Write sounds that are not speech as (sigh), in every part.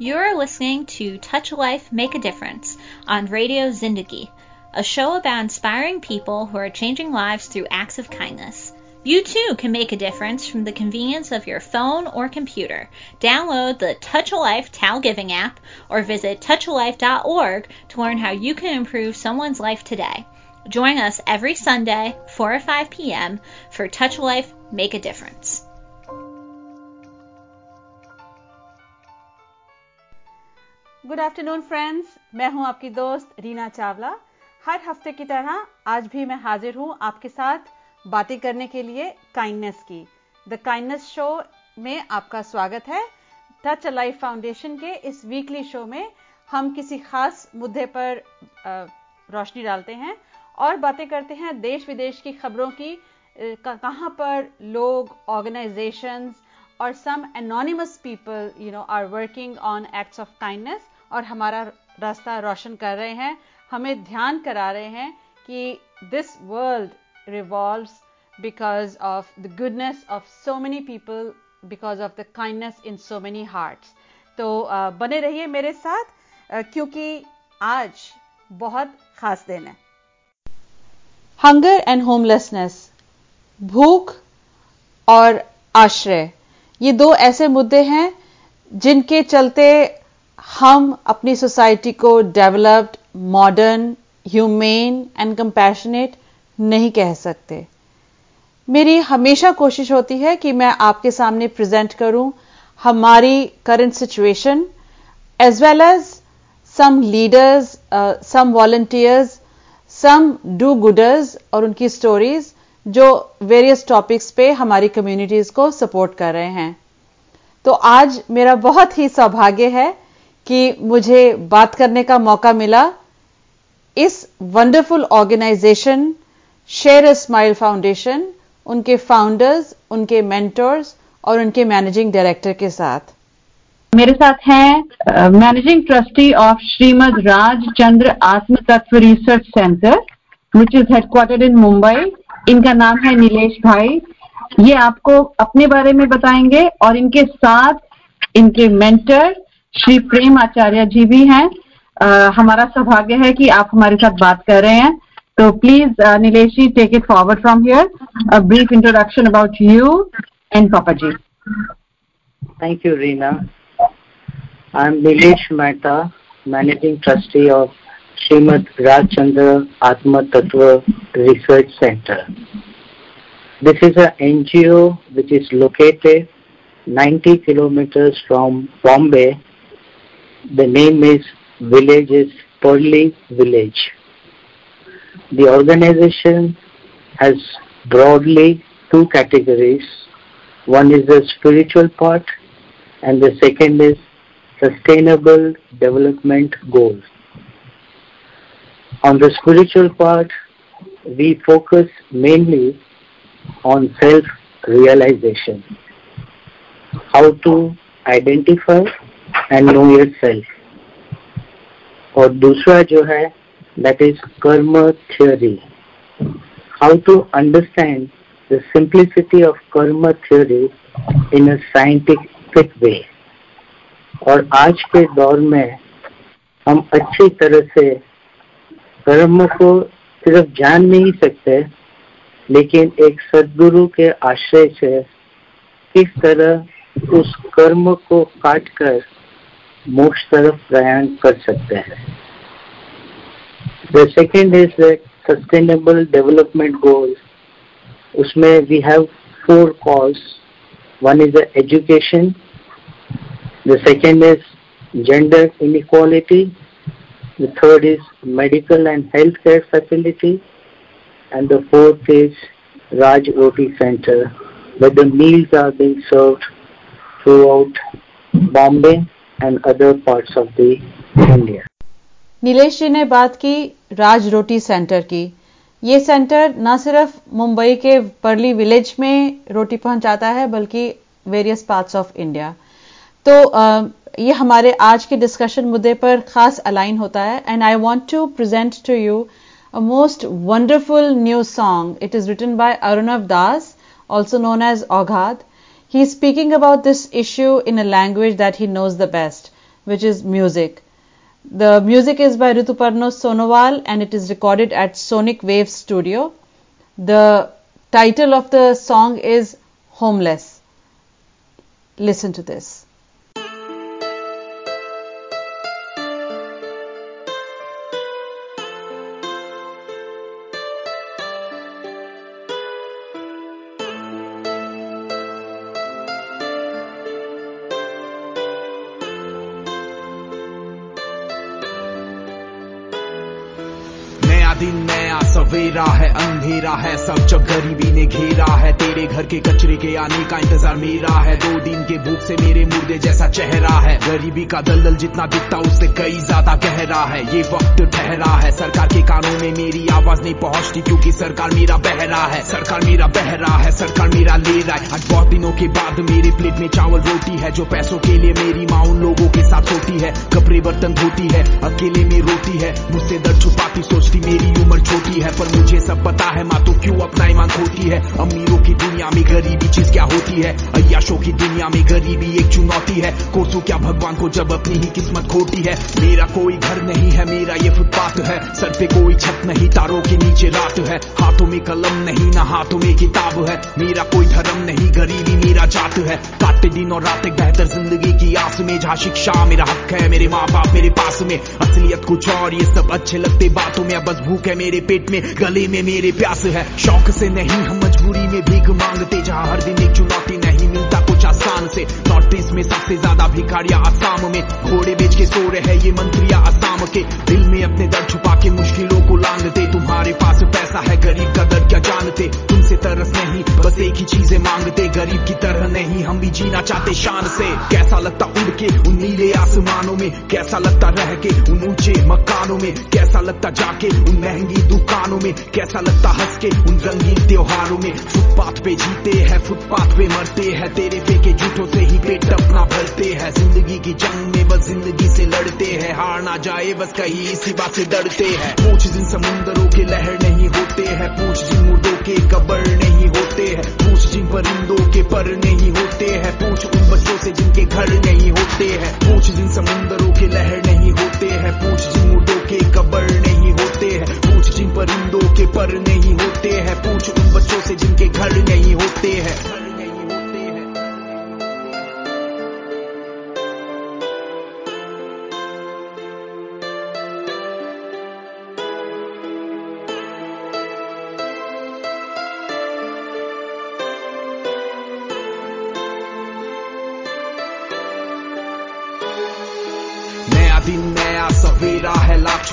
You're listening to Touch a Life Make a Difference on Radio Zindagi, a show about inspiring people who are changing lives through acts of kindness. You too can make a difference from the convenience of your phone or computer. Download the Touch a Life Towel Giving app or visit touchalife.org to learn how you can improve someone's life today. Join us every Sunday, 4 or 5 p.m. for Touch a Life Make a Difference. Good afternoon friends मैं हूँ आपकी दोस्त रीना चावला। हर हफ़्ते की तरह आज भी मैं हाजिर हूँ आपके साथ बातें करने के लिए काइंडनेस की। द काइंडनेस शो में आपका स्वागत है। टच अ लाइफ फाउंडेशन के इस वीकली शो में हम किसी खास मुद्दे पर रोशनी डालते हैं और बातें करते हैं देश विदेश की खबरों की कहाँ पर लोग ऑर्गेनाइजेशंस और some anonymous people you know are working on acts of kindness और हमारा रास्ता रोशन कर रहे हैं, हमें ध्यान करा रहे हैं कि this world revolves because of the goodness of so many people, because of the kindness in so many hearts. तो बने रहिए मेरे साथ क्योंकि आज बहुत खास दिन है। हंगर एंड होमलेसनेस भूख और आश्रय, ये दो ऐसे मुद्दे हैं जिनके चलते हम अपनी सोसाइटी को developed, modern, humane and compassionate नहीं कह सकते। मेरी हमेशा कोशिश होती है कि मैं आपके सामने प्रेजेंट करूँ हमारी current situation as well as some leaders some volunteers some do gooders और उनकी स्टोरीज जो वेरियस टॉपिक्स पे हमारी कम्युनिटीज को सपोर्ट कर रहे हैं। तो आज मेरा बहुत ही सौभाग्य है कि मुझे बात करने का मौका मिला। इस wonderful organisation share a smile foundation उनके फाउंडर्स उनके मेंटर्स और उनके मैनेजिंग डायरेक्टर के साथ। मेरे साथ हैं managing trustee of Shrimad Rajchandra Atma Tattva research centre which is headquartered in Mumbai इनका नाम है नीलेश भाई। ये आपको अपने बारे में बताएँगे और इनके साथ इनके मेंटर श्री प्रेम आचार्य जी भी हैं। हमारा सौभाग्य है कि आप हमारे साथ बात कर रहे हैं। तो please Nilesh ji take it forward from here brief introduction about you and papa ji thank you Reena I am Nilesh Mehta managing trustee of Srimad Rajchandra Atma Tattva Research Center. This is an NGO which is located 90 kilometers from Bombay The name is village is Perli Village. The organization has broadly two categories. One is the spiritual part and the second is sustainable development goals. On the spiritual part, we focus mainly on self-realization. How to identify and know your self और दूसरा जो है that is karma theory how to understand the simplicity of karma theory in a scientific way और आज के दौर में, हम अच्छी तरह से कर्म को सिर्फ़ जान नहीं सकते, लेकिन एक सदगुरु के आश्रय से किस तरह उस कर्म को काट कर मोक्ष तरफ़ प्रयाण कर सकते हैं। The second is sustainable development goal उसमें we have four goals one is education the second is gender inequality the third is medical and health care facility and the fourth is Raj Roti centre the meals are being served throughout Bombay and other parts of the India. Nilesh ji ने बात की राज Roti centre की ये centre न सिर्फ़ मुंबई के परली village में रोटी पहुंचाता है बल्कि वेरियस पार्ट्स ऑफ़ इंडिया तो आ, ये हमारे आज के डिस्कशन मुद्दे पर खास अलाइन होता है and I want to present to you a most wonderful new song it is written by Arunav Das also known as Oghad. He is speaking about this issue in a language that he knows the best. which is music. The music is by Rituparno Sonowal and it is recorded at Sonic Wave Studio. The title of the song is Homeless. Listen to this. अंधेरा है सब जब गरीबी ने घेरा है। तेरे घर के कचरे के आने का इंतज़ार मेरा है। दो दिन के भूख से मेरे मुर्दे जैसा चेहरा है। गरीबी का दलदल जितना दिखता उससे कई ज़्यादा गहरा है। ये वक्त ठहरा है। सरकार के कानों में मेरी आवाज़ नहीं पहुँचती क्योंकि सरकार मेरा बहरा है। सरकार मेरा बहरा है। सरकार मेरा ले रहा है। आज बहुत दिनों के बाद मेरे प्लेट में चावल रोटी है। जो पैसों के लिए मेरी माँ उन लोगों के साथ सोती है। कपड़े बर्तन धोती है। अकेले में रोती है। मुझसे दर्द छुपाती सोचती मेरी मेरी उम्र छोटी है। पर मुझे सब पता है तो क्यों अपना ईमान खोती है? अमीरों की दुनिया में गरीबी चीज़ क्या होती है? अयाशों की दुनिया में गरीबी एक चुनौती है। कोसू क्या भगवान को जब अपनी ही किस्मत खोटी है? मेरा कोई घर नहीं है, मेरा ये फुटपाथ है। सर पे कोई छत नहीं, तारों के नीचे रात है। हाथों में कलम नहीं, ना हाथों में किताब है। मेरा कोई धर्म नहीं, गरीबी मेरा जात है। काटते दिन और रात एक बेहतर ज़िंदगी की आस में, जहाँ शिक्षा मेरा हक है, मेरे माँ बाप मेरे पास में। असलियत कुछ और, ये सब अच्छे लगते बातों में बस भूख है मेरे पेट में, गले में मेरे प्यास है। शौक से नहीं, हम मजबूरी में भीख मांगते जहाँ हर दिन एक चुनौती नहीं मिलता कुछ आसान से। नॉर्थ ईस्ट में सबसे ज़्यादा भिखारिया आसाम में। घोड़े बेच के सो रहे ये मंत्रिया आसाम के। दिल में अपने दर्द छुपा के मुश्किलों को लांगते तुम्हारे पास पैसा है, गरीब का दर्द क्या जानते? तुमसे तरस नहीं, बस एक ही चीज़ें मांगते, गरीब की तरह नहीं। हम भी जीना चाहते शान से। कैसा लगता उड़ के उन नीले आसमानों में? कैसा लगता रह के उन ऊँचे मकानों में? कैसा लगता जाके उन महँगी दुकानों में? कैसा लगता हंस के उन रंगीन त्योहारों में? फुटपाथ पे जीते हैं, फुटपाथ पे मरते हैं, तेरे फेंके झूठों से ही पेट अपना भरते हैं। ज़िंदगी की जंग में बस ज़िंदगी से लड़ते हैं। हार ना जाए, बस कहीं इसी बात से डरते हैं। पूछ जिन समुंदरों के लहर नहीं होते हैं पूछ जिन मुर्दों के कबर नहीं होते हैं। पूछ जिन परिंदों के पर नहीं होते हैं। पूछ उन बच्चों से जिनके घर नहीं होते हैं। पूछ जिन समुंदरों के लहर नहीं होते हैं। पूछ जिन मुर्दों के कबर नहीं होते हैं। पूछ जिन परिंदों के पर नहीं होते हैं। पूछ उन बच्चों से जिनके घर नहीं होते हैं।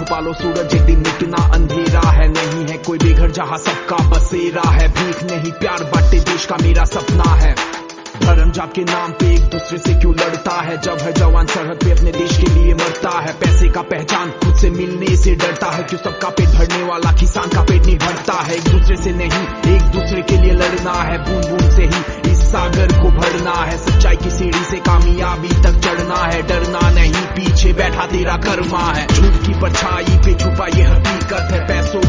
छुपा लो सूरज एक दिन मिटना अंधेरा है, नहीं है कोई बेघर जहाँ सबका बसेरा है। भीख नहीं, प्यार बांटे देश का मेरा सपना है। धर्म जात के नाम पे एक दूसरे से क्यों लड़ता है? जब है जवान सरहद पे अपने देश के लिए मरता है। पैसे का पहचान खुद से मिलने से डरता है क्यों सबका पेट भरने वाला किसान का पेट नहीं भरता है। एक दूसरे से नहीं, एक दूसरे के लिए लड़ना है। बूंद बूंद से ही इस सागर को भरना है। सच्चाई की सीढ़ी से कामयाबी तक चढ़ना है। डरना नहीं, पीछे बैठा तेरा कर्मा है। परछाई पे छुपा ये हकीकत है पैसों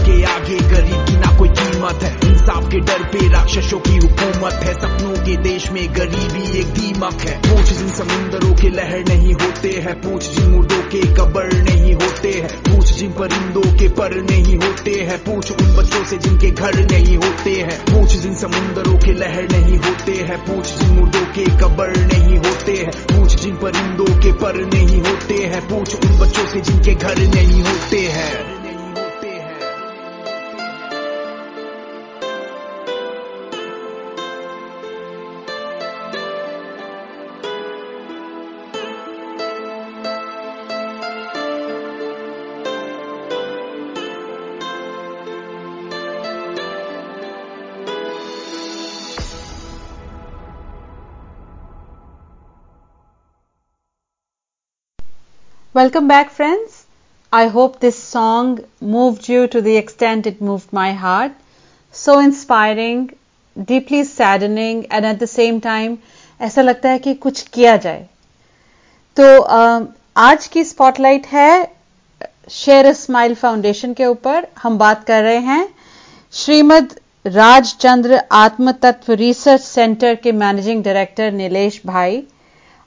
के डर पे राक्षसों की हुकूमत है। सपनों के देश में गरीबी एक दीमक है। पूछ जिन समुंदरों के लहर नहीं होते हैं। पूछ जिन मुर्दों के कबर नहीं होते हैं। पूछ जिन परिंदों के पर नहीं होते हैं। पूछ उन बच्चों से जिनके घर नहीं होते हैं। पूछ जिन समुंदरों के लहर नहीं होते हैं। पूछ जिन मुर्दों के कबर नहीं होते हैं। पूछ जिन परिंदों के पर नहीं होते हैं। पूछ उन बच्चों से जिनके घर नहीं होते हैं। Welcome back, friends. I hope this song moved you to the extent it moved my heart. So inspiring, deeply saddening, and at the same time, ऐसा लगता है कि कुछ किया जाए तो अ, आज की स्पॉटलाइट है शेयर स्माइल फाउंडेशन के ऊपर हम बात कर रहे हैं श्रीमद राजचंद्र आत्म तत्व रिसर्च सेंटर के मैनेजिंग डायरेक्टर नीलेश भाई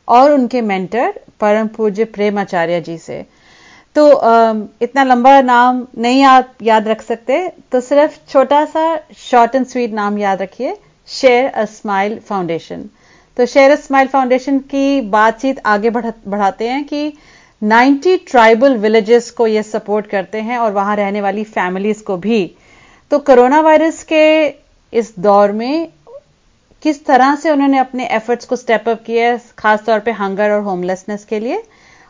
और उनके मेंटर परम पूज्य प्रेम आचार्य जी से। तो इतना लंबा नाम नहीं आप याद रख सकते तो सिर्फ़ छोटा सा शॉर्ट एंड स्वीट नाम याद रखिए शेयर अ स्माइल फाउंडेशन तो शेयर अ स्माइल फाउंडेशन की बातचीत आगे बढ़ाते हैं कि 90 ट्राइबल विलेजेस को ये सपोर्ट करते हैं और वहाँ रहने वाली फैमिलीज़ को भी। तो कोरोना वायरस के इस दौर में किस तरह से उन्होंने अपने एफर्ट्स को स्टेप अप किया खास तौर पे हंगर और होमलेसनेस के लिए?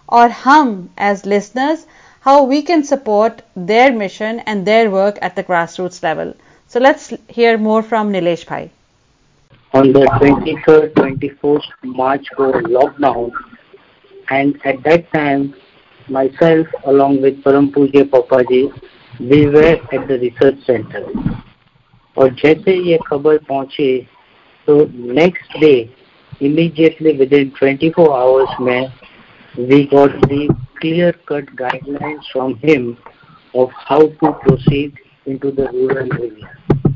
और हम as listeners how we can support their mission and their work at the grass roots level so let's hear more from Nilesh bhai on the twenty On the 23rd, 24th March for lockdown, and at that time, myself along with Param Puja Papaji, we were at the research center. और जैसे ये खबर पहुँची तो next day immediately within 24 hours में we got the clear cut guidelines from him of how to proceed into the rural area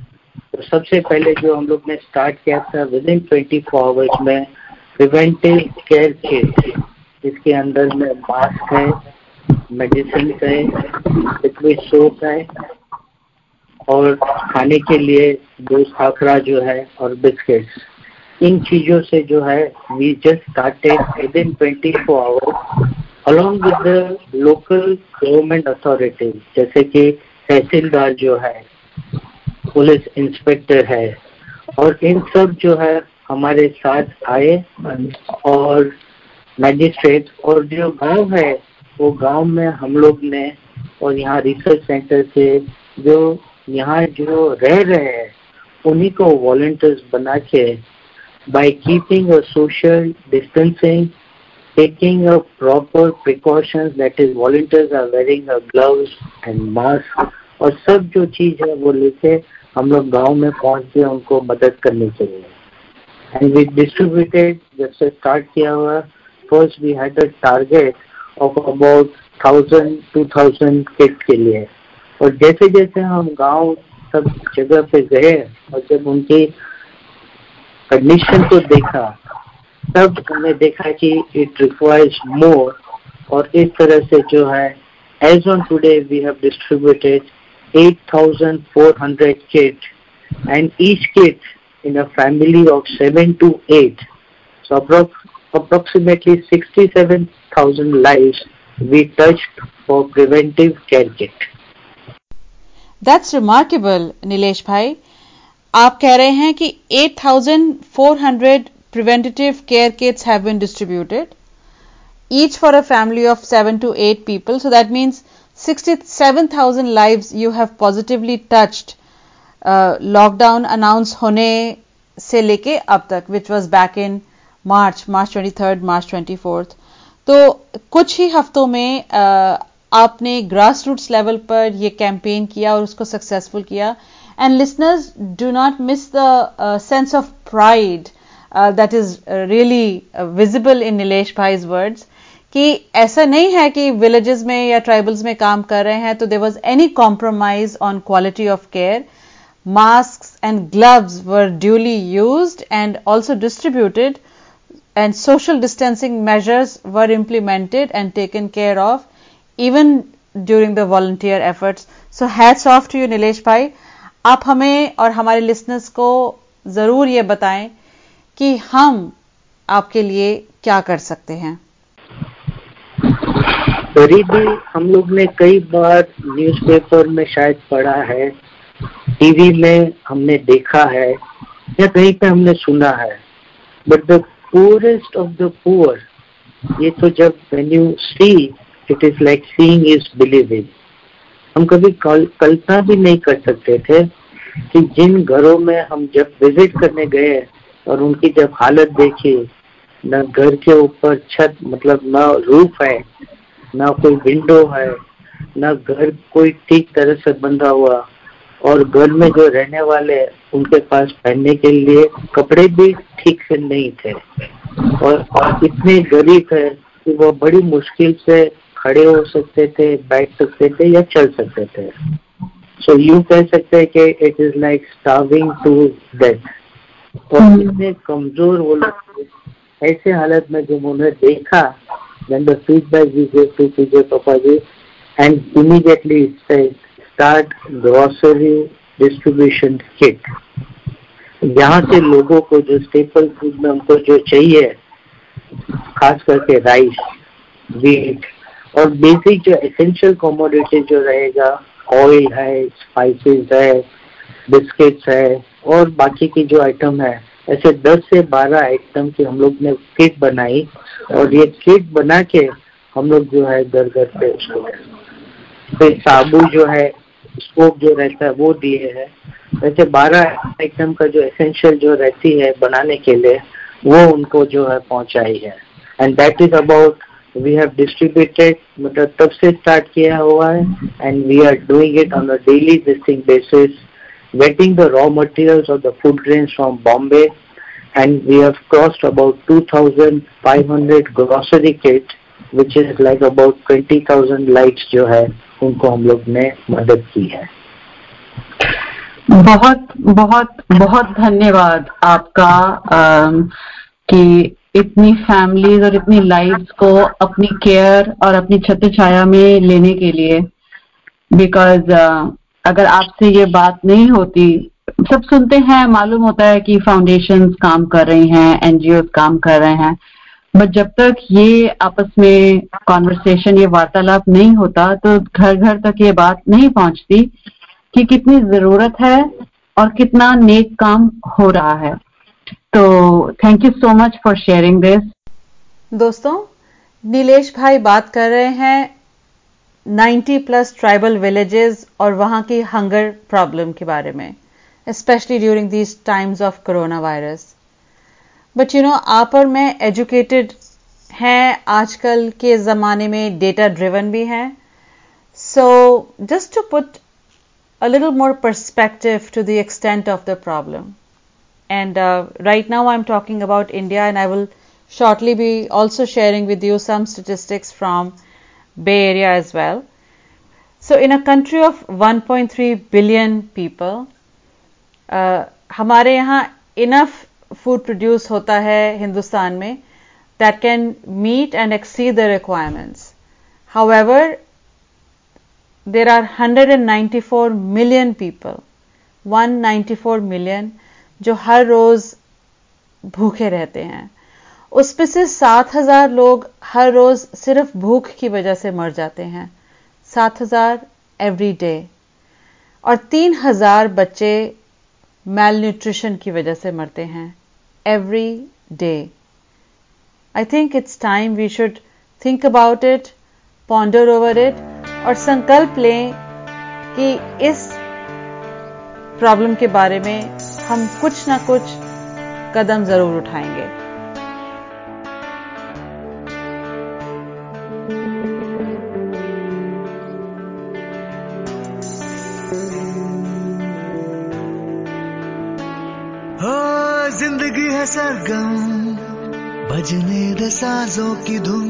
तो सबसे पहले जो हम लोग ने स्टार्ट किया था विद इन 24 आवर्स में प्रिवेंटिव केयर किट जिसके अंदर में मास्क है मेडिसिन है लिक्विड सोप है और खाने के लिए दूध खाखरा जो है और बिस्किट्स। इन चीज़ों से जो है we just started within twenty four hours along with the local government authority जैसे कि तहसीलदार जो है, पुलिस इंस्पेक्टर है, और इन सब जो है हमारे साथ आए और मैजिस्ट्रेट और जो गाँव है, वो गाँव में हम लोग ने और यहाँ रिसर्च सेंटर से जो यहाँ जो रह रहे हैं, उन्हीं को वॉल्टियर्स बना के by keeping a social distancing taking a proper precautions, that is, volunteers are wearing a gloves and mask, और सब जो चीज़ है वो लेके हम लोग गाँव में पहुँच के उनको मदद करनी चाहिए एंड वी डिस्ट्रीब्यूटेड जब से स्टार्ट किया हुआ first we had a target of about thousand two thousand kit के लिए। और जैसे जैसे हम गाँव सब जगह पे गए और जब उनकी कंडीशन को देखा, तब हमने देखा कि इट रिक्वायर्स मोर और इस तरह से जो है as on today we have distributed 8400 kit and each kit in a family of 7 to 8 so approximately 67000 lives we touched for preventive care kit. That's remarkable Nilesh bhai आप कह रहे हैं कि 8,400 preventative care kits have been distributed each for a family of seven to eight people so that means sixty seven thousand live you have positively touched lockdown announce होने से लेके अब तक which was back in March March twenty third March twenty fourth तो कुछ ही हफ्तों में आपने ग्रास रूट्स लेवल पर यह कैंपेन किया और उसको सक्सेसफुल किया। And listeners do not miss the sense of pride that is really visible in Nilesh bhai's words कि ऐसा नहीं है कि विलेजेस में या ट्राइबल्स में काम कर रहे हैं तो there was any compromise on quality of care mask and gloves were duly used and also distributed and social distancing measures were implemented and taken care of. Even during the volunteer efforts. So, hats off to you, Nilesh bhai. आप हमें और हमारे listeners को ज़रूर ये बताएँ कि हम आपके लिए क्या कर सकते हैं गरीबी हम लोग ने कई बार न्यूज़पेपर में शायद पढ़ा है टीवी में हमने देखा है, या कहीं पे हमने सुना है but the poorest of the poor ये तो जब when you see it is like seeing is believing हम कभी कल्पना भी नहीं कर सकते थे कि जिन घरों में हम जब विज़िट करने गए और उनकी जब हालत देखी न घर के ऊपर छत मतलब न रूफ है न कोई विंडो है न घर कोई ठीक तरह से बंधा हुआ और घर में जो रहने वाले उनके पास पहनने के लिए कपड़े भी ठीक से नहीं थे। और, और इतने गरीब है कि वो बड़ी मुश्किल से खड़े हो सकते थे बैठ सकते थे या चल सकते थे। सो यू कह सकते हैं कि it is like starving to death और हम्म। इतने कमज़ोर वो लोग ऐसे हालत में जब उन्हें देखा then the feedback we gave to PJ Papaji and immediately said start grocery distribution kit. यहाँ से लोगों को जो स्टेपल फ़ूड में उनको जो चाहिए खास करके राइस वीट और बेसिक जो एसेंशियल कॉमोडिटी जो रहेगा ऑयल है स्पाइसेस है बिस्किट्स है, और बाकी की जो आइटम है, ऐसे 10 से 12 आइटम की हम लोग ने किट बनाई और ये किट बना के हम लोग जो है घर घर पे उसको फिर साबु जो है स्कोप जो रहता है वो दिए है। वैसे 12 आइटम का जो एसेंशियल जो रहती है बनाने के लिए, वो उनको जो है पहुंचाई है। And that is about we have distributed मतलब तब से स्टार्ट किया हुआ है and we are doing it on daily basing basis waiting the raw materials of the food grain from Bombay and we have crossed about two thousand five hundred grocery kit which is like about twenty thousand light जो है उनको हम लोग ने मदद की है। बहुत बहुत बहुत धन्यवाद आपका आ, कि इतनी फैमिलीज़ और इतनी लाइफ को अपनी केयर और अपनी छत्र छाया में लेने के लिए। बिकॉज़ अगर आपसे ये बात नहीं होती, सब सुनते हैं, मालूम होता है कि फाउंडेशन काम कर रही हैं एनजीओ काम कर रहे हैं। बट जब तक ये आपस में कॉन्वर्सेशन ये वार्तालाप नहीं होता तो घर घर तक ये बात नहीं पहुँचती कि कितनी ज़रूरत है और कितना नेक काम हो रहा है। तो thank you so much for sharing this दोस्तों, नीलेश भाई बात कर रहे हैं 90 प्लस ट्राइबल विलेजेस और वहाँ की हंगर प्रॉब्लम के बारे में specially during these times of corona virus but you know आप और मैं एजुकेटेड हैं, आजकल के ज़माने में डेटा ड्रिवन भी हैं so just to put a little more perspective to the extent of the problem. And uh, right now I'm talking about India and I will shortly be also sharing with you some statistics from Bay Area as well. So in a country of 1.3 billion people, uh, हमारे यहाँ enough food produce होता है हिंदुस्तान में that can meet and exceed the requirements. However, there are 194 million people 194 million जो हर रोज भूखे रहते हैं। उसमें से 7000 लोग हर रोज सिर्फ़ भूख की वजह से मर जाते हैं। 7000 एवरी डे और 3000 बच्चे मेल न्यूट्रिशन की वजह से मरते हैं। Every day I think it's time we should think about it ponder over it और संकल्प लें कि इस प्रॉब्लम के बारे में हम कुछ ना कुछ कदम ज़रूर उठाएँगे। ज़िंदगी है सरगम, बजने दे साजों की धुन।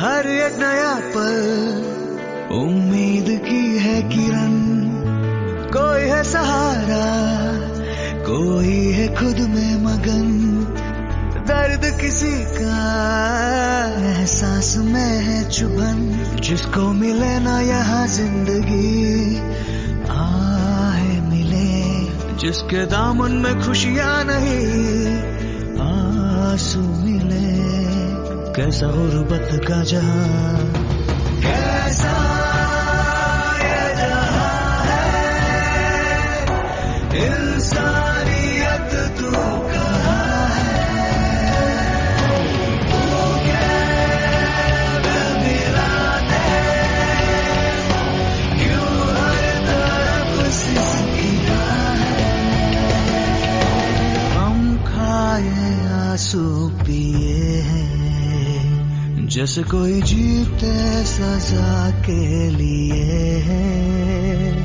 हर एक नया पल उम्मीद की है किरण। कोई है सहारा कोई है खुद में मगन। दर्द किसी का, एहसास में है चुभन। जिसको मिले ना यहाँ ज़िंदगी, आए मिले। जिसके दामन में खुशियाँ नहीं, आँसू मिले। कैसा गुर्बत का जहाँ कोई जीते सजा के लिए है।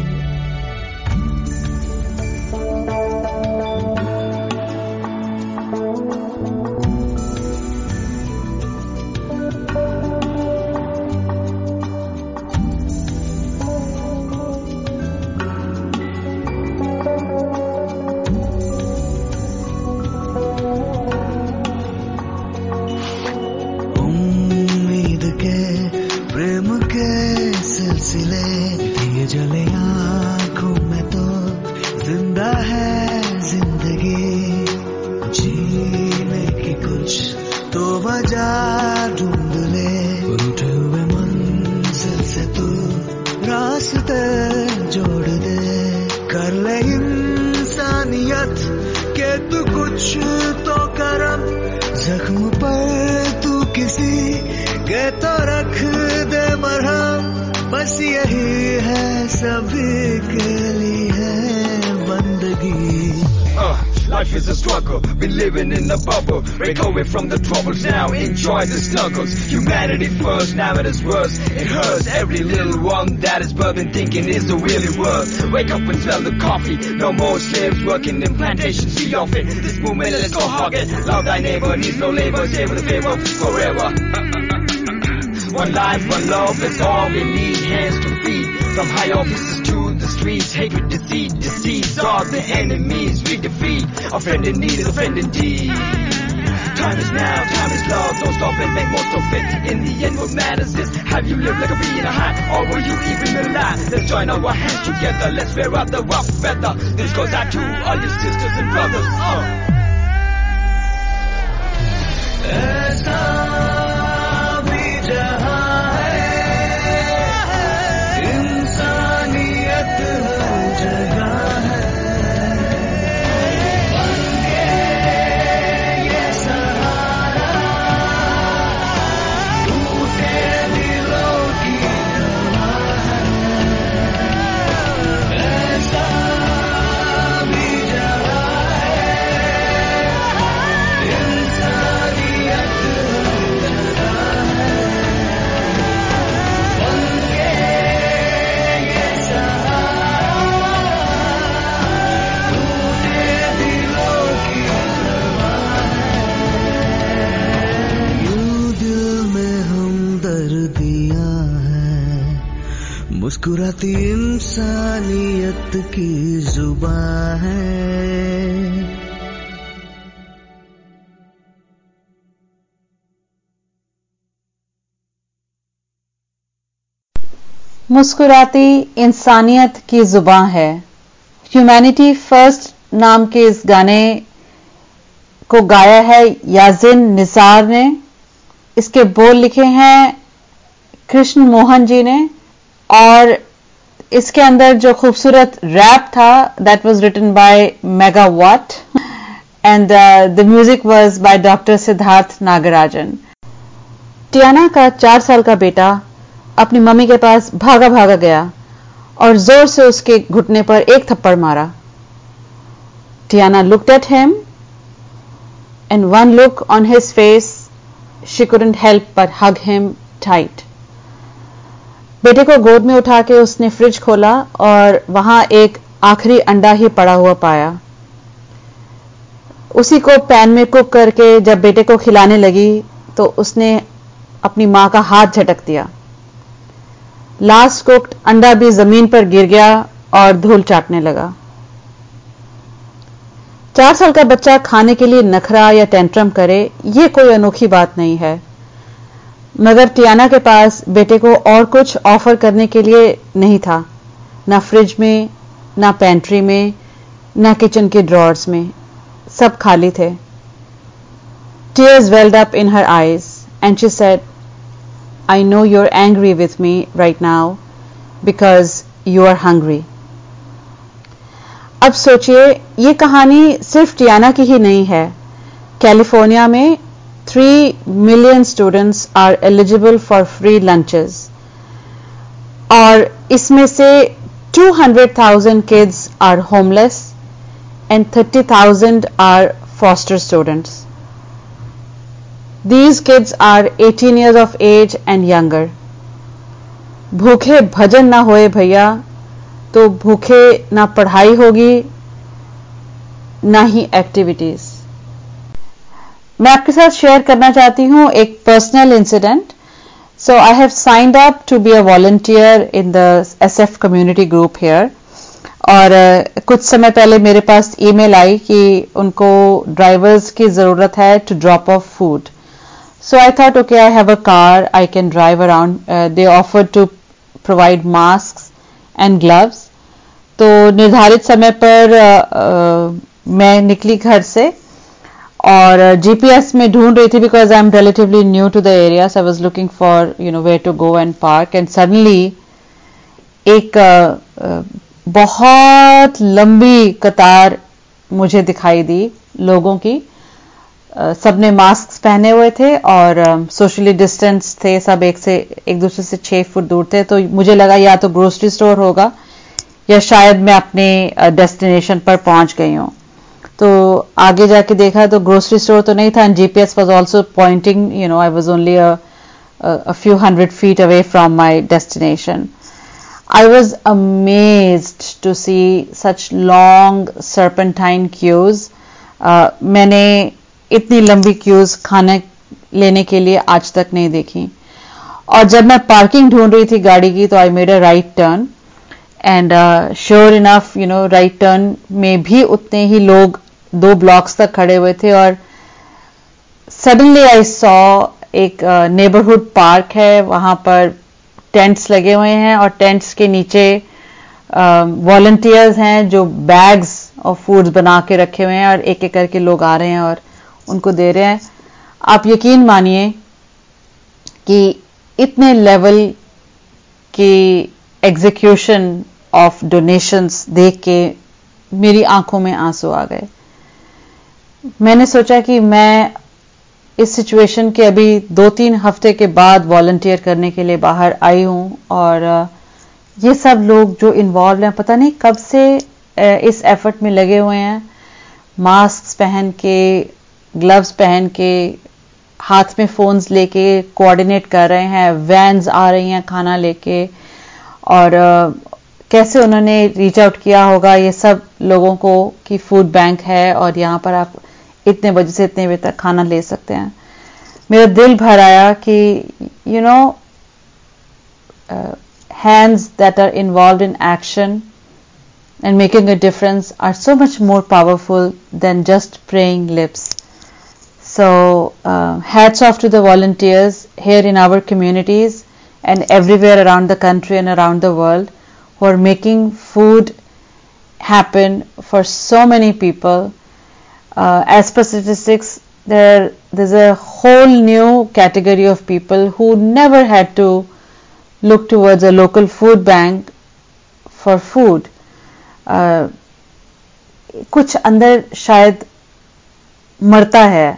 Working in plantations. See off it. This movement, let's go hug it. Love thy neighbor, needs no labor. Save the favor forever. (laughs) One life, one love, that's all we need. Hands to feed. From high offices to the streets, hatred, deceit, disease are the enemies we defeat. In need is indeed. Time is now, time is love. Don't stop and make most of it. In the end, what matters is have you lived like a bee in a hive, or were you even alive? Let's join our hands together. Let's wear out the rough weather. This goes out to all your sisters and brothers. Uh. मुस्कुराती इंसानियत की जुबां है। Humanity first नाम के इस गाने को गाया है याजिन निसार ने। इसके बोल लिखे हैं कृष्ण मोहन जी ने और इसके अंदर जो खूबसूरत रैप था that was written by mega watt and the music was by doctor Siddharth Nagarajan Tiana का चार साल का बेटा अपनी मम्मी के पास भागा भागा गया और ज़ोर से उसके घुटने पर एक थप्पड़ मारा। Tiana looked at him and one look on his face she couldn't help but hug him tight बेटे को गोद में उठा के उसने फ्रिज खोला और वहाँ एक आखिरी अंडा ही पड़ा हुआ पाया। उसी को पैन में कुक करके जब बेटे को खिलाने लगी तो उसने अपनी माँ का हाथ झटक दिया। लास्ट कुक्ड अंडा भी ज़मीन पर गिर गया और धूल चाटने लगा। चार साल का बच्चा खाने के लिए नखरा या टेंट्रम करे यह कोई अनोखी बात नहीं है। मगर टियाना के पास बेटे को और कुछ ऑफ़र करने के लिए नहीं था। ना फ्रिज में, ना पेंट्री में, ना किचन के ड्रॉर्स में। सब खाली थे। Tears welled up in her eyes and she said no you are angry with me right now because you are hungry अब सोचिए ये कहानी सिर्फ़ टियाना की ही नहीं है। कैलिफ़ोर्निया में three million students are eligible for free lunches और इसमें से 200,000 kids are homeless and 30,000 are foster students. These kids are 18 years of age and younger. भूखे भजन ना होए भैया तो भूखे ना पढ़ाई होगी ना ही एक्टिविटीज़ मैं आपके साथ शेयर करना चाहती हूँ एक personal incident so I have signed up to be a volunteer in the SF community group here और uh, कुछ समय पहले मेरे पास ईमेल आई कि उनको ड्राइवर्स की ज़रूरत है to drop off food so I thought okay I have a car I can drive around they offer to provide mask and gloves तो निर्धारित समय पर uh, uh, मैं निकली घर से और जीपीएस में ढूंढ रही थी because I am relatively new to the area I was looking for you know where to go and park and suddenly एक बहुत लंबी कतार मुझे दिखाई दी लोगों की। सबने मास्क पहने हुए थे और सोशली डिस्टेंस थे सब एक से एक दूसरे से छह फुट दूर थे। तो मुझे लगा या तो ग्रोसरी स्टोर होगा या शायद मैं अपने डेस्टिनेशन पर पहुँच गई हूँ। तो आगे जाके देखा तो ग्रोसरी स्टोर तो नहीं था and GPS was also pointing you know I was only a few hundred feet away from my destination was amazed to see such long serpentine queues. Uh, मैंने इतनी लंबी क्यूज खाने लेने के लिए आज तक नहीं देखी। और जब मैं पार्किंग ढूंढ रही थी गाड़ी की तो I made a right turn and sure enough you know right turn में भी उतने ही लोग दो ब्लॉक्स तक खड़े हुए थे और सडनली आई सॉ एक नेबरहुड uh, पार्क है वहाँ पर टेंट्स लगे हुए हैं और टेंट्स के नीचे वॉलंटियर्स uh, हैं जो बैग्स और फूड्स बना के रखे हुए हैं और एक एक करके लोग आ रहे हैं और उनको दे रहे हैं। आप यकीन मानिए कि इतने लेवल की एग्जीक्यूशन ऑफ़ डोनेशंस देख के मेरी आँखों में आँसू आ गए। मैंने सोचा कि मैं इस सिचुएशन के अभी दो तीन हफ़्ते के बाद वॉलंटियर करने के लिए बाहर आई हूँ और, ये सब लोग जो इन्वॉल्व हैं, पता नहीं कब से इस एफर्ट में लगे हुए हैं। मास्क पहन के ग्लव्स पहन के हाथ में फोन्स लेके कोऑर्डिनेट कर रहे हैं वैन्स आ रही हैं खाना लेके और कैसे उन्होंने रीच आउट किया होगा ये सब लोगों को कि फ़ूड बैंक है और यहाँ पर आप इतने बजे से इतने बजे तक खाना ले सकते हैं मेरा दिल भर आया कि you know hands that are involved in action and making a difference are so much more powerful than just praying lips. So, uh, hats off to the volunteers here in our communities and everywhere around the country and around the world who are making food happen for so many people. Uh, as per statistics, there there's a whole new category of people who never had to look towards a local food bank for food. Uh, कुछ अंदर शायद मरता है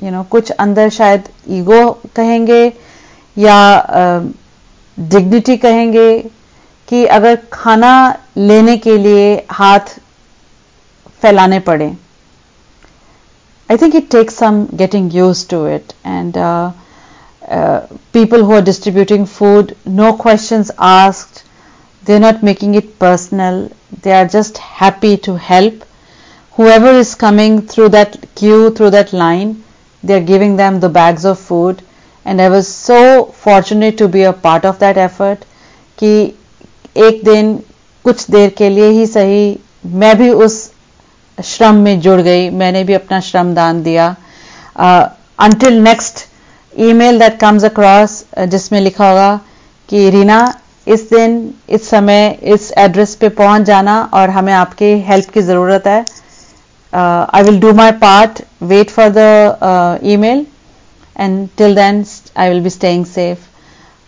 you know कुछ अंदर शायद ego कहेंगे या डिग्निटी कहेंगे कि अगर खाना लेने के लिए हाथ फैलाने पड़े। I think it takes some getting used to it and people who are distributing food no question ask they are not making it personal they are just happy to help whoever is coming through that queue through that line they're giving them the bags of food. And I was so fortunate to be a part of that effort कि एक दिन कुछ देर के लिए ही सही मैं भी उस श्रम में जुड़ गई। मैंने भी अपना श्रम दान दिया। Until next email that comes across जिसमें लिखा होगा कि रीना, इस दिन, इस समय, इस एड्रेस पे पहुँच जाना और हमें आपके हेल्प की ज़रूरत है। I will do my part wait for the email and till then I will be staying safe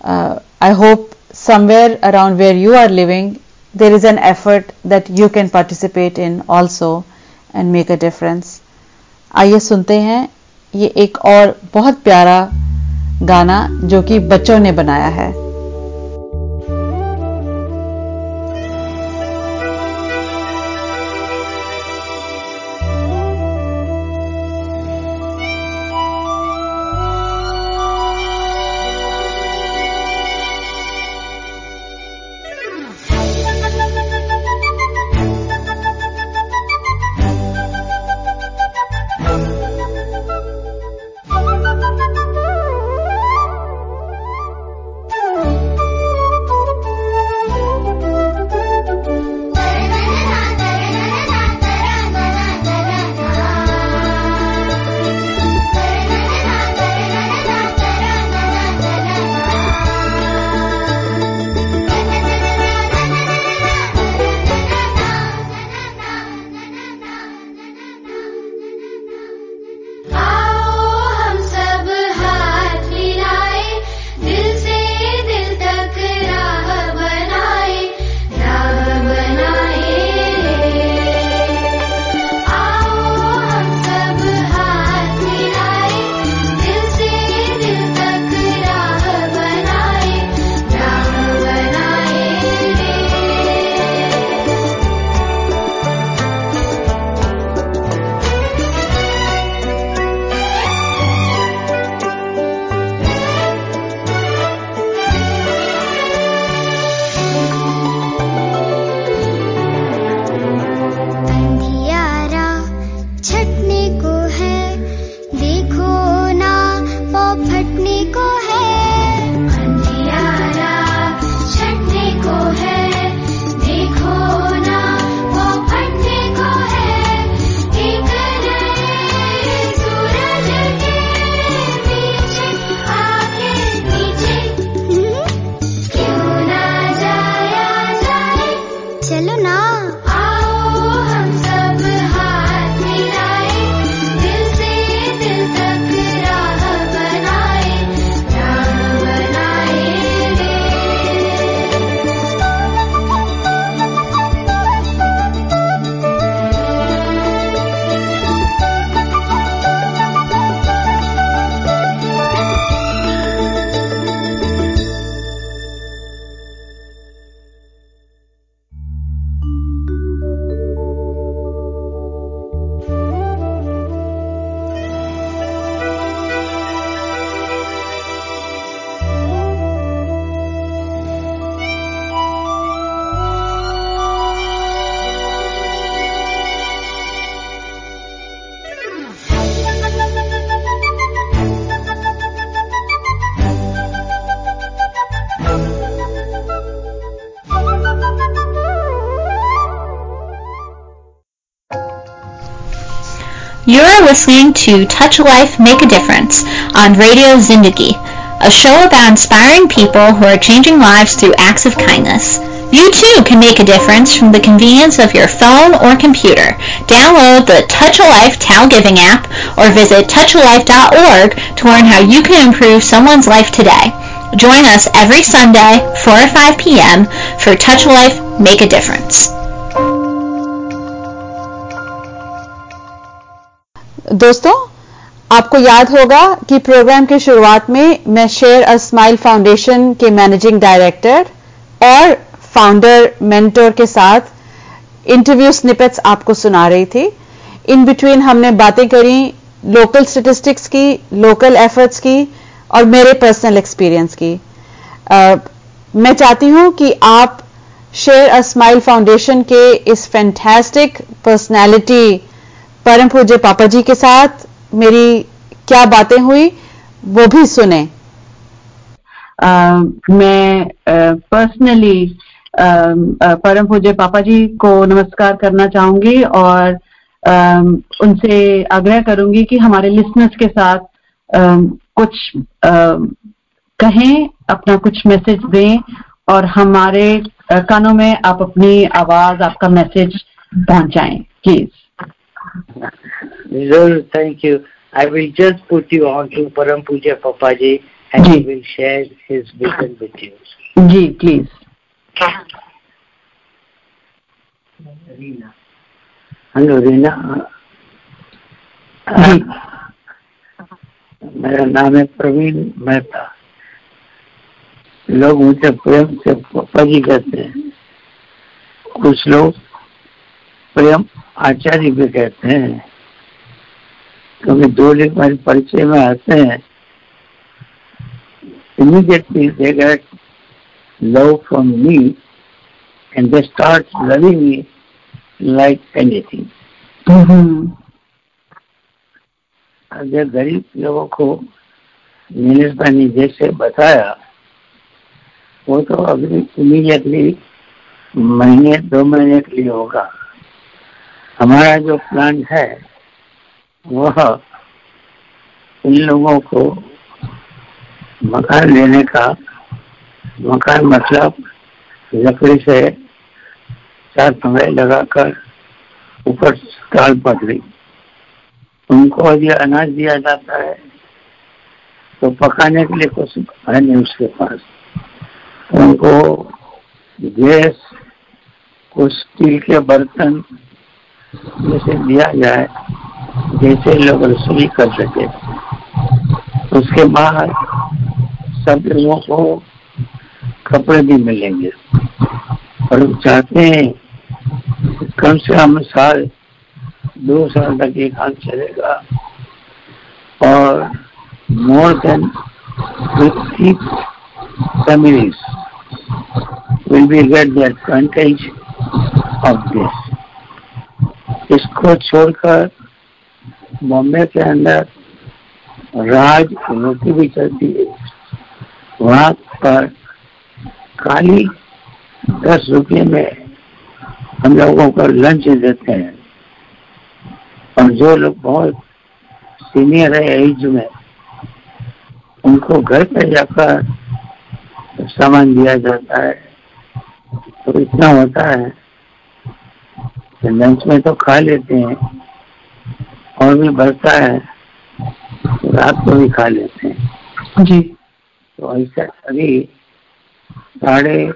I hope somewhere around where you are living there is an effort that you can participate in also and make a difference आइए सुनते हैं ये एक और बहुत प्यारा गाना जो कि बच्चों ने बनाया है listening to Touch a Life, Make a Difference on Radio Zindagi, a show about inspiring people who are changing lives through acts of kindness. You too can make a difference from the convenience of your phone or computer. Download the Touch a Life Tao Giving app or visit touchalife.org to learn how you can improve someone's life today. Join us every Sunday, 4 or 5 p.m. for Touch a Life, Make a Difference. दोस्तों आपको याद होगा कि programme की शुरुआत में मैं share a smile foundation के मैनेजिंग डायरेक्टर और फाउंडर मेंटर के साथ इंटरव्यू स्निपेट्स आपको सुना रही थी। इन बिटवीन हमने बातें करी लोकल स्टेटिस्टिक्स की लोकल एफर्ट्स की और मेरे पर्सनल एक्सपीरियंस की। आ, मैं चाहती हूँ कि आप शेयर अ स्माइल फाउंडेशन के इस फैंटास्टिक पर्सनालिटी परम पूज्य पापा जी के साथ मेरी क्या बातें हुई वो भी सुने। uh, मैं पर्सनली uh, uh, परम पूज्य पापा जी को नमस्कार करना चाहूँगी और उनसे आग्रह करूँगी कि हमारे लिसनर्स के साथ कुछ कहें अपना कुछ मैसेज दें और हमारे कानों में आप अपनी आवाज़ आपका मैसेज पहुंचाएँ प्लीज़ ज़रूर thank you I will just put you on to Param Pujya Papa ji and he will share his vision with you ji please hello Reena मेरा नाम है प्रवीण मेहता। लोग मुझे प्रेम से पापा जी कहते हैं। कुछ लोग प्रेम आचार्य भी कहते हैं क्योंकि दो लोग मेरे परिचय में आते हैं immediately they get love from me and they start loving me like anything. Mm-hmm. अगर गरीब लोगों को नीलेश भाई ने जैसे बताया वो तो अभी इमीडिएटली महीने दो महीने के लिए होगा हमारा जो प्लान है, वह इन लोगों को मकान लेने का मकान मतलब लकड़ी से चार पंगड़े लगाकर ऊपर काल पकड़ी उनको यदि अनाज दिया जाता है तो पकाने के लिए कुछ है नहीं उसके पास। उनको गैस, कुछ स्टील के बर्तन जैसे दिया जाए, जैसे लोग रसोई कर सके। उसके बाद सब लोगों को कपड़े भी मिलेंगे। और चाहते हैं कम से कम साल, दो साल तक ये काम चलेगा। और more than fifty families will be get the advantage. इसको छोड़कर बॉम्बे के अंदर राज रोटी भी चलती है। वहाँ पर काली दस रुपये में हम लोगों को लंच देते हैं। और जो लोग बहुत सीनियर है एज में, उनको घर पे जाकर सामान दिया जाता है। तो इतना होता है लंच में तो खा लेते हैं। और भी बढ़ता है रात को भी खा लेते हैं। जी। तो ऐसा अभी साढ़े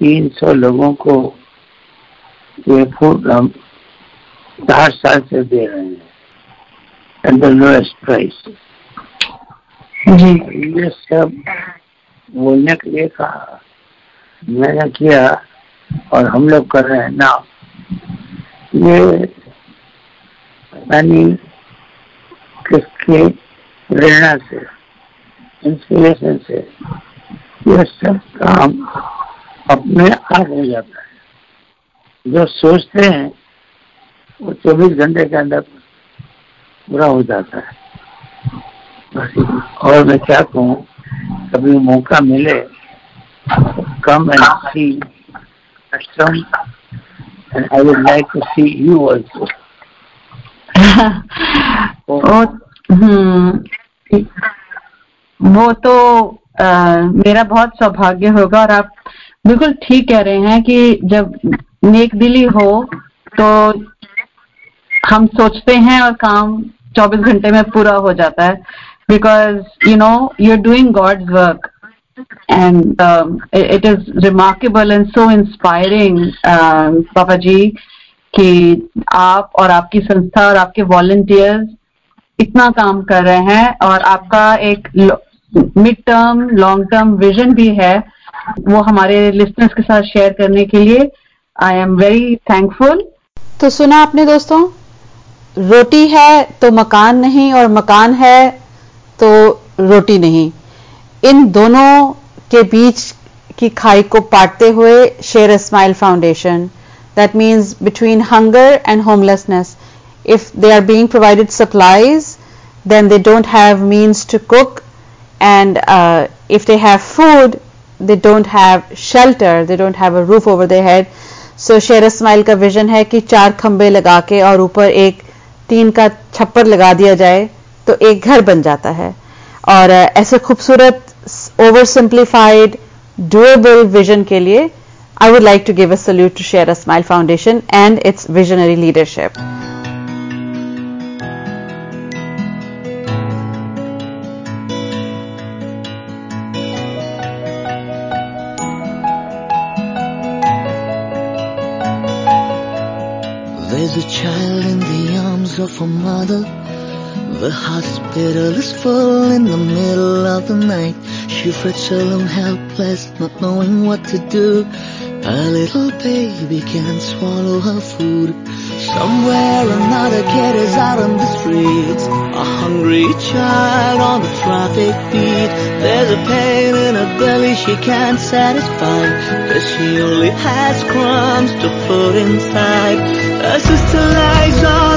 तीन सौ लोगों को ये फ़ूड हम चार साल से दे रहे हैं। एट द लोएस्ट प्राइस जी। ये सब बोलने के लिए कहा मैंने किया और हम लोग कर रहे हैं। ना ये नहीं किसके प्रेरणा से इंस्पिरेशन से ये सब काम अपने आप हो जाता है। जो सोचते हैं, वो चौबीस घंटे के अंदर पूरा हो जाता है। और मैं क्या कहूँ, कभी मौका मिले come and see and I would like to see you also. वो (laughs) हम्म वो तो आ, मेरा बहुत सौभाग्य होगा और आप बिल्कुल ठीक कह रहे हैं कि जब नेक दिली हो तो हम सोचते हैं और काम 24 घंटे में पूरा हो जाता है। Because you know you are doing God's work and um, it, it is remarkable and so inspiring पापा जी कि आप और आपकी संस्था और आपके वॉलंटियर्स इतना काम कर रहे हैं और आपका एक mid term long term vision भी है वो हमारे लिस्टनर्स के साथ शेयर करने के लिए आई एम वेरी थैंकफुल तो सुना आपने दोस्तों? रोटी है तो मकान नहीं और मकान है तो रोटी नहीं। इन दोनों के बीच की खाई को पाटते हुए share smile foundation that means between hunger and homelessness if they are being provided supplies then they don't have means to cook and if they have food they don't have shelter they don't have a roof over they had so share smile का vision है कि चार खंबे लगा के और ऊपर एक तीन का छप्पर लगा दिया जाए तो एक घर बन जाता है। और uh, ऐसे खूबसूरत ओवर सिंप्लीफाइड डुएबल विजन के लिए I would like to give a salute to Share a Smile Foundation and its visionary leadership There's a child in the arms of a mother the hospital is full in the middle of the night. She frets alone, helpless, not knowing what to do. A little baby can't swallow her food. Somewhere another kid is out on the streets. A hungry child on the traffic beat. There's a pain in her belly she can't satisfy. Cause she only has crumbs to put inside. A sister lies on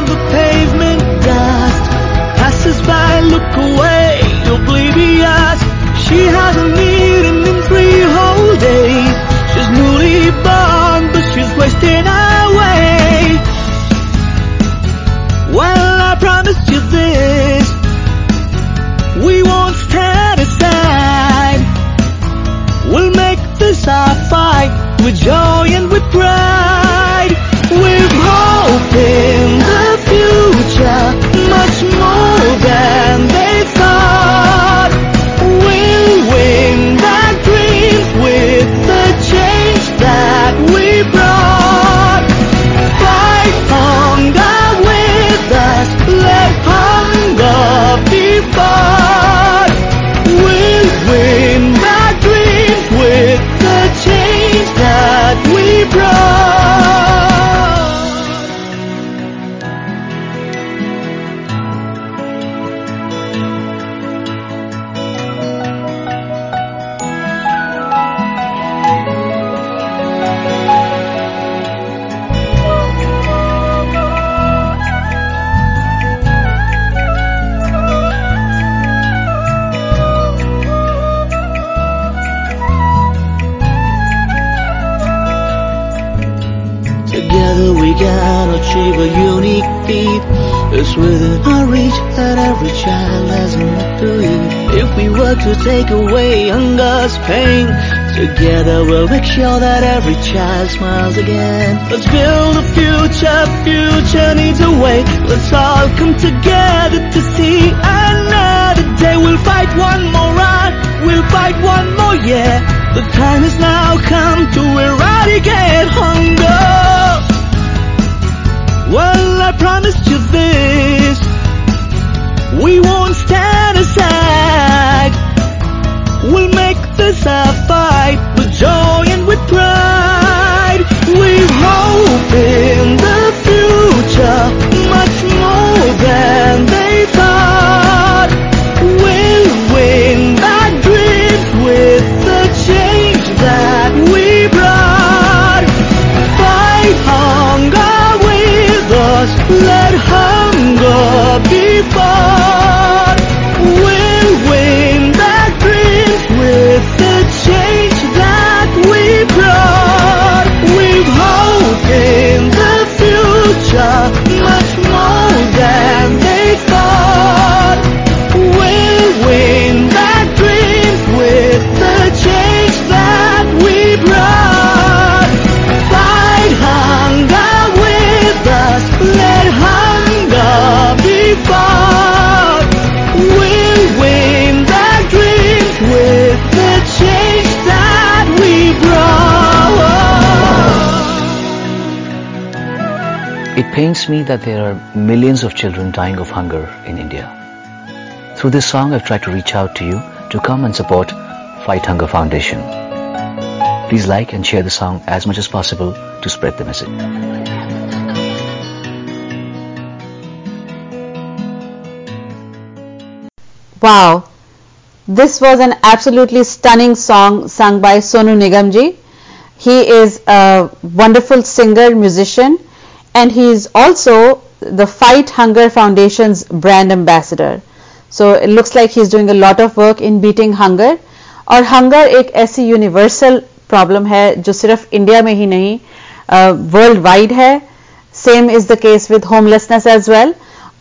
we'll make sure that every child smiles again. Let's build a future, future needs a way. Let's all come together to see another day. We'll fight one more round, we'll fight one more year. The time has now come to eradicate hunger. Well, I promised you this. We won't stand aside. We'll make this our fight with joy in the future pains me that there are millions of children dying of hunger in India. Through this song, I've tried to reach out to you to come and support Fight Hunger Foundation. Please like and share the song as much as possible to spread the message. Wow, this was an absolutely stunning song sung by Sonu Nigam ji. He is a wonderful singer, musician, and he is also the Fight Hunger Foundation's brand ambassador. So it looks like he's doing a lot of work in beating hunger. और hunger एक ऐसी universal problem है जो सिर्फ़ India में ही नहीं world uh, wide है same is the case with homelessness as well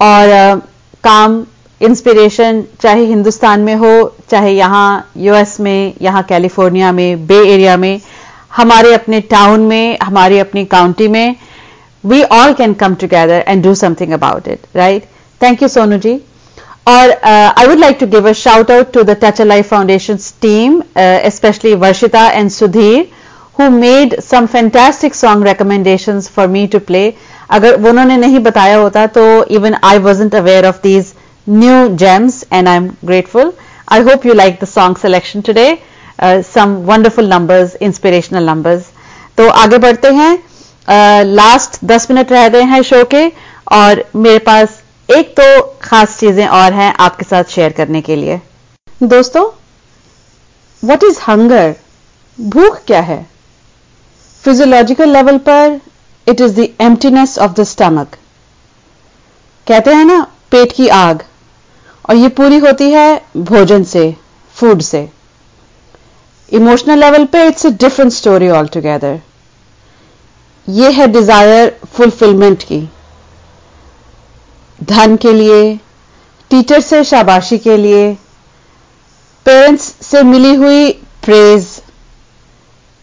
और uh, काम इंस्पिरेशन चाहे हिंदुस्तान में हो चाहे यहाँ यूएस में यहाँ कैलिफ़ोर्निया में बे एरिया में हमारे अपने टाउन में हमारी अपनी काउंटी में We all can come together and do something about it right thank you Sonu ji Or uh, I would like to give a shout out to the Touch a Life Foundation's team, uh, especially Varshita and Sudhir, who made some fantastic song recommendations for me to play. अगर उन्होंने नहीं बताया होता तो even I wasn't aware of these new gems and I'm grateful. I hope you like the song selection today. Uh, some wonderful numbers, inspirational numbers. तो आगे बढ़ते हैं लास्ट दस मिनट रह गए हैं शो के, और मेरे पास एक तो खास चीज़ें और हैं आपके साथ शेयर करने के लिए। दोस्तों वट इज़ हंगर भूख क्या है? फिजियोलॉजिकल लेवल पर it is the emptiness of the stomach कहते हैं ना, पेट की आग, और ये पूरी होती है भोजन से फ़ूड से। इमोशनल लेवल पे it's a different story all together ये है डिज़ायर फुलफिलमेंट की। धन के लिए टीचर से शाबाशी के लिए पेरेंट्स से मिली हुई प्रेज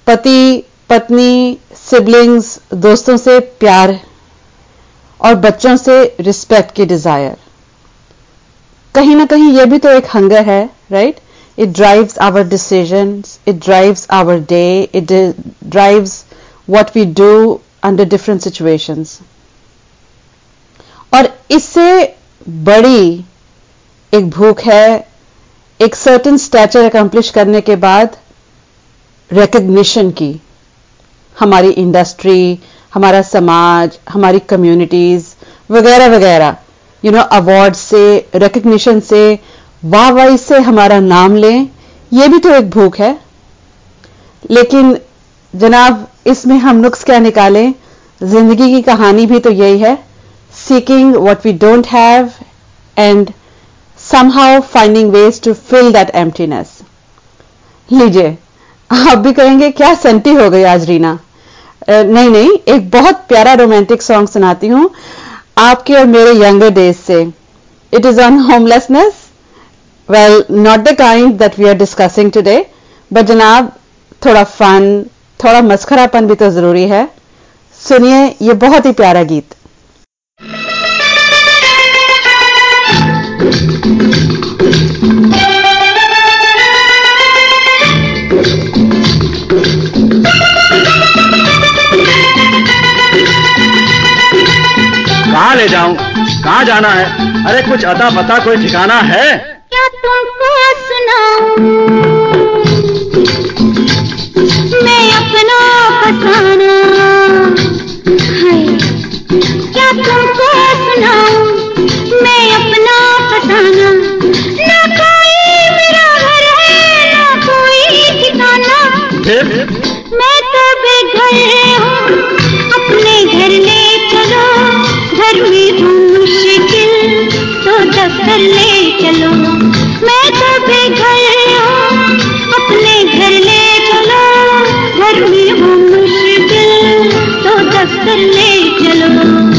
पति, पत्नी सिबलिंग्स दोस्तों से प्यार, और बच्चों से रिस्पेक्ट की डिज़ायर कहीं ना कहीं यह भी तो एक हंगर है right it drives our decisions it drives our day it drives what we do under different situations और इससे बड़ी एक भूख है, एक सर्टन स्टैचर अकम्प्लिश करने के बाद रिकग्निशन की हमारी इंडस्ट्री हमारा समाज, हमारी कम्युनिटीज वगैरह वगैरह यू नो अवार्ड से रिकग्निशन से वाह वाह से हमारा नाम लें, ये भी तो एक भूख है। लेकिन जनाब, इसमें हम नुक्स क्या निकालें? ज़िंदगी की कहानी भी तो यही है। Seeking what we don't have and somehow finding ways to fill that emptiness. लीजिए, आप भी कहेंगे, क्या संटी हो गई आज, रीना? नहीं नहीं, एक बहुत प्यारा रोमांटिक सॉन्ग सुनाती हूँ, आपके और मेरे यंगर डेज़ से। It is on homelessness well not the kind that we are discussing today but जनाब, थोड़ा फन थोड़ा मस्खरापन भी तो ज़रूरी है। सुनिए ये बहुत ही प्यारा गीत। कहाँ ले जाऊँ? कहाँ जाना है? अरे कुछ अता पता कोई ठिकाना है? क्या तुमको सुनाऊं मैं अपना है क्या तुमको मैं अपना फसाना ना कोई मेरा घर है, ना कोई ठिकाना। मैं तो बेघर हूँ, अपने घर ले चलो। घर में हूँ मुश्किल तो दफ्तर ले चलो। मैं तो बेघर हूँ, अपने घर ले घर में हूँ मुश्किल तो दफ्तर ले चलो।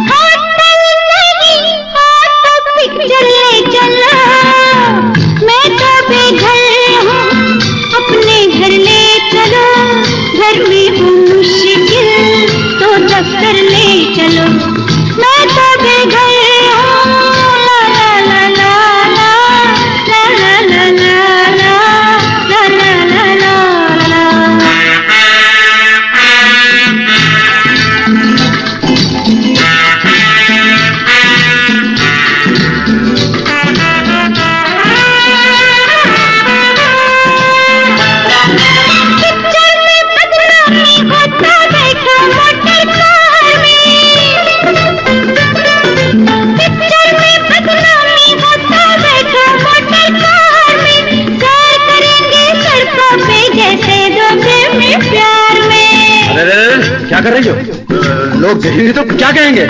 लोग देखेंगे तो क्या कहेंगे?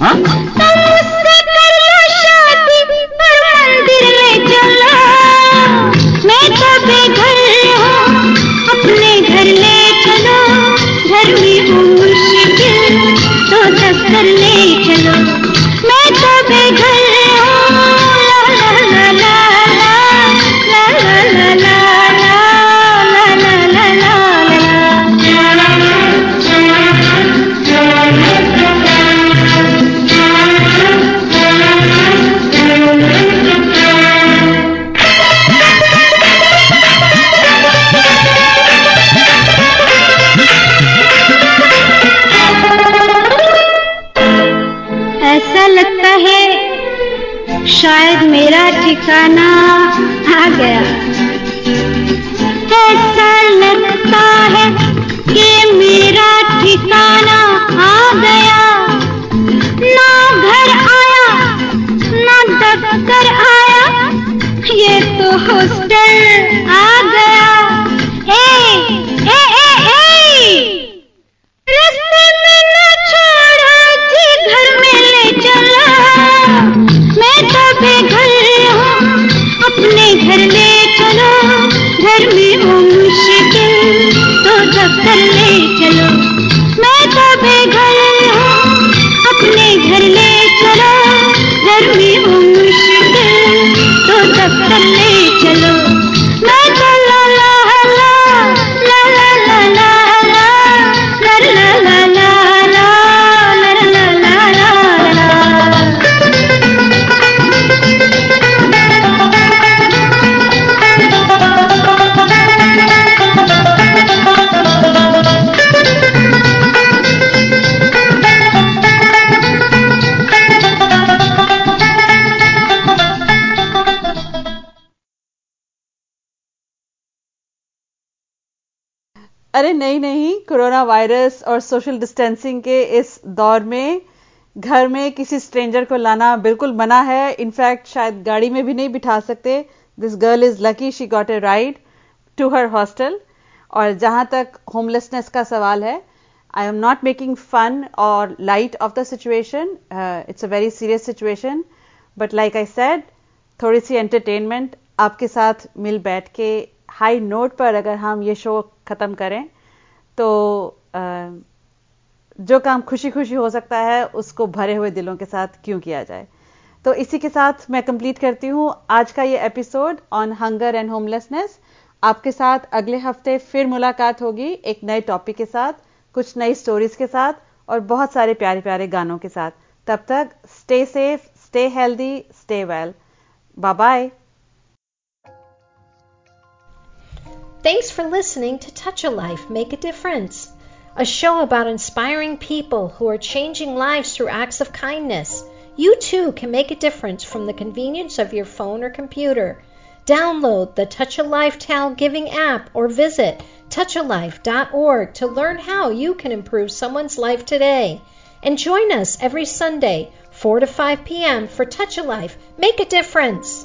हाँ? अरे नहीं नहीं, कोरोना वायरस और सोशल डिस्टेंसिंग के इस दौर में, घर में किसी स्ट्रेंजर को लाना बिल्कुल मना है। इनफैक्ट शायद गाड़ी में भी नहीं बिठा सकते। This girl is lucky she got a ride to her hostel और जहाँ तक होमलेसनेस का सवाल है I am not making fun और light of the situation it's a very serious situation but like I said थोड़ी सी एंटरटेनमेंट आपके साथ मिल बैठ के हाई नोट पर अगर हम ये शो खत्म करें। तो जो काम खुशी खुशी हो सकता है, उसको भरे हुए दिलों के साथ क्यों किया जाए? तो इसी के साथ मैं कंप्लीट करती हूँ आज का ये episode on hunger and homelessness आपके साथ अगले हफ़्ते फिर मुलाकात होगी एक नए टॉपिक के साथ, कुछ नई स्टोरीज के साथ और बहुत सारे प्यारे प्यारे गानों के साथ। तब तक stay safe stay healthy stay well bye bye Thanks for listening to Touch a Life, Make a Difference, a show about inspiring people who are changing lives through acts of kindness. You too can make a difference from the convenience of your phone or computer. Download the Touch a Life Towel Giving app or visit touchalife.org to learn how you can improve someone's life today. And join us every Sunday, 4 to 5 p.m. for Touch a Life, Make a Difference.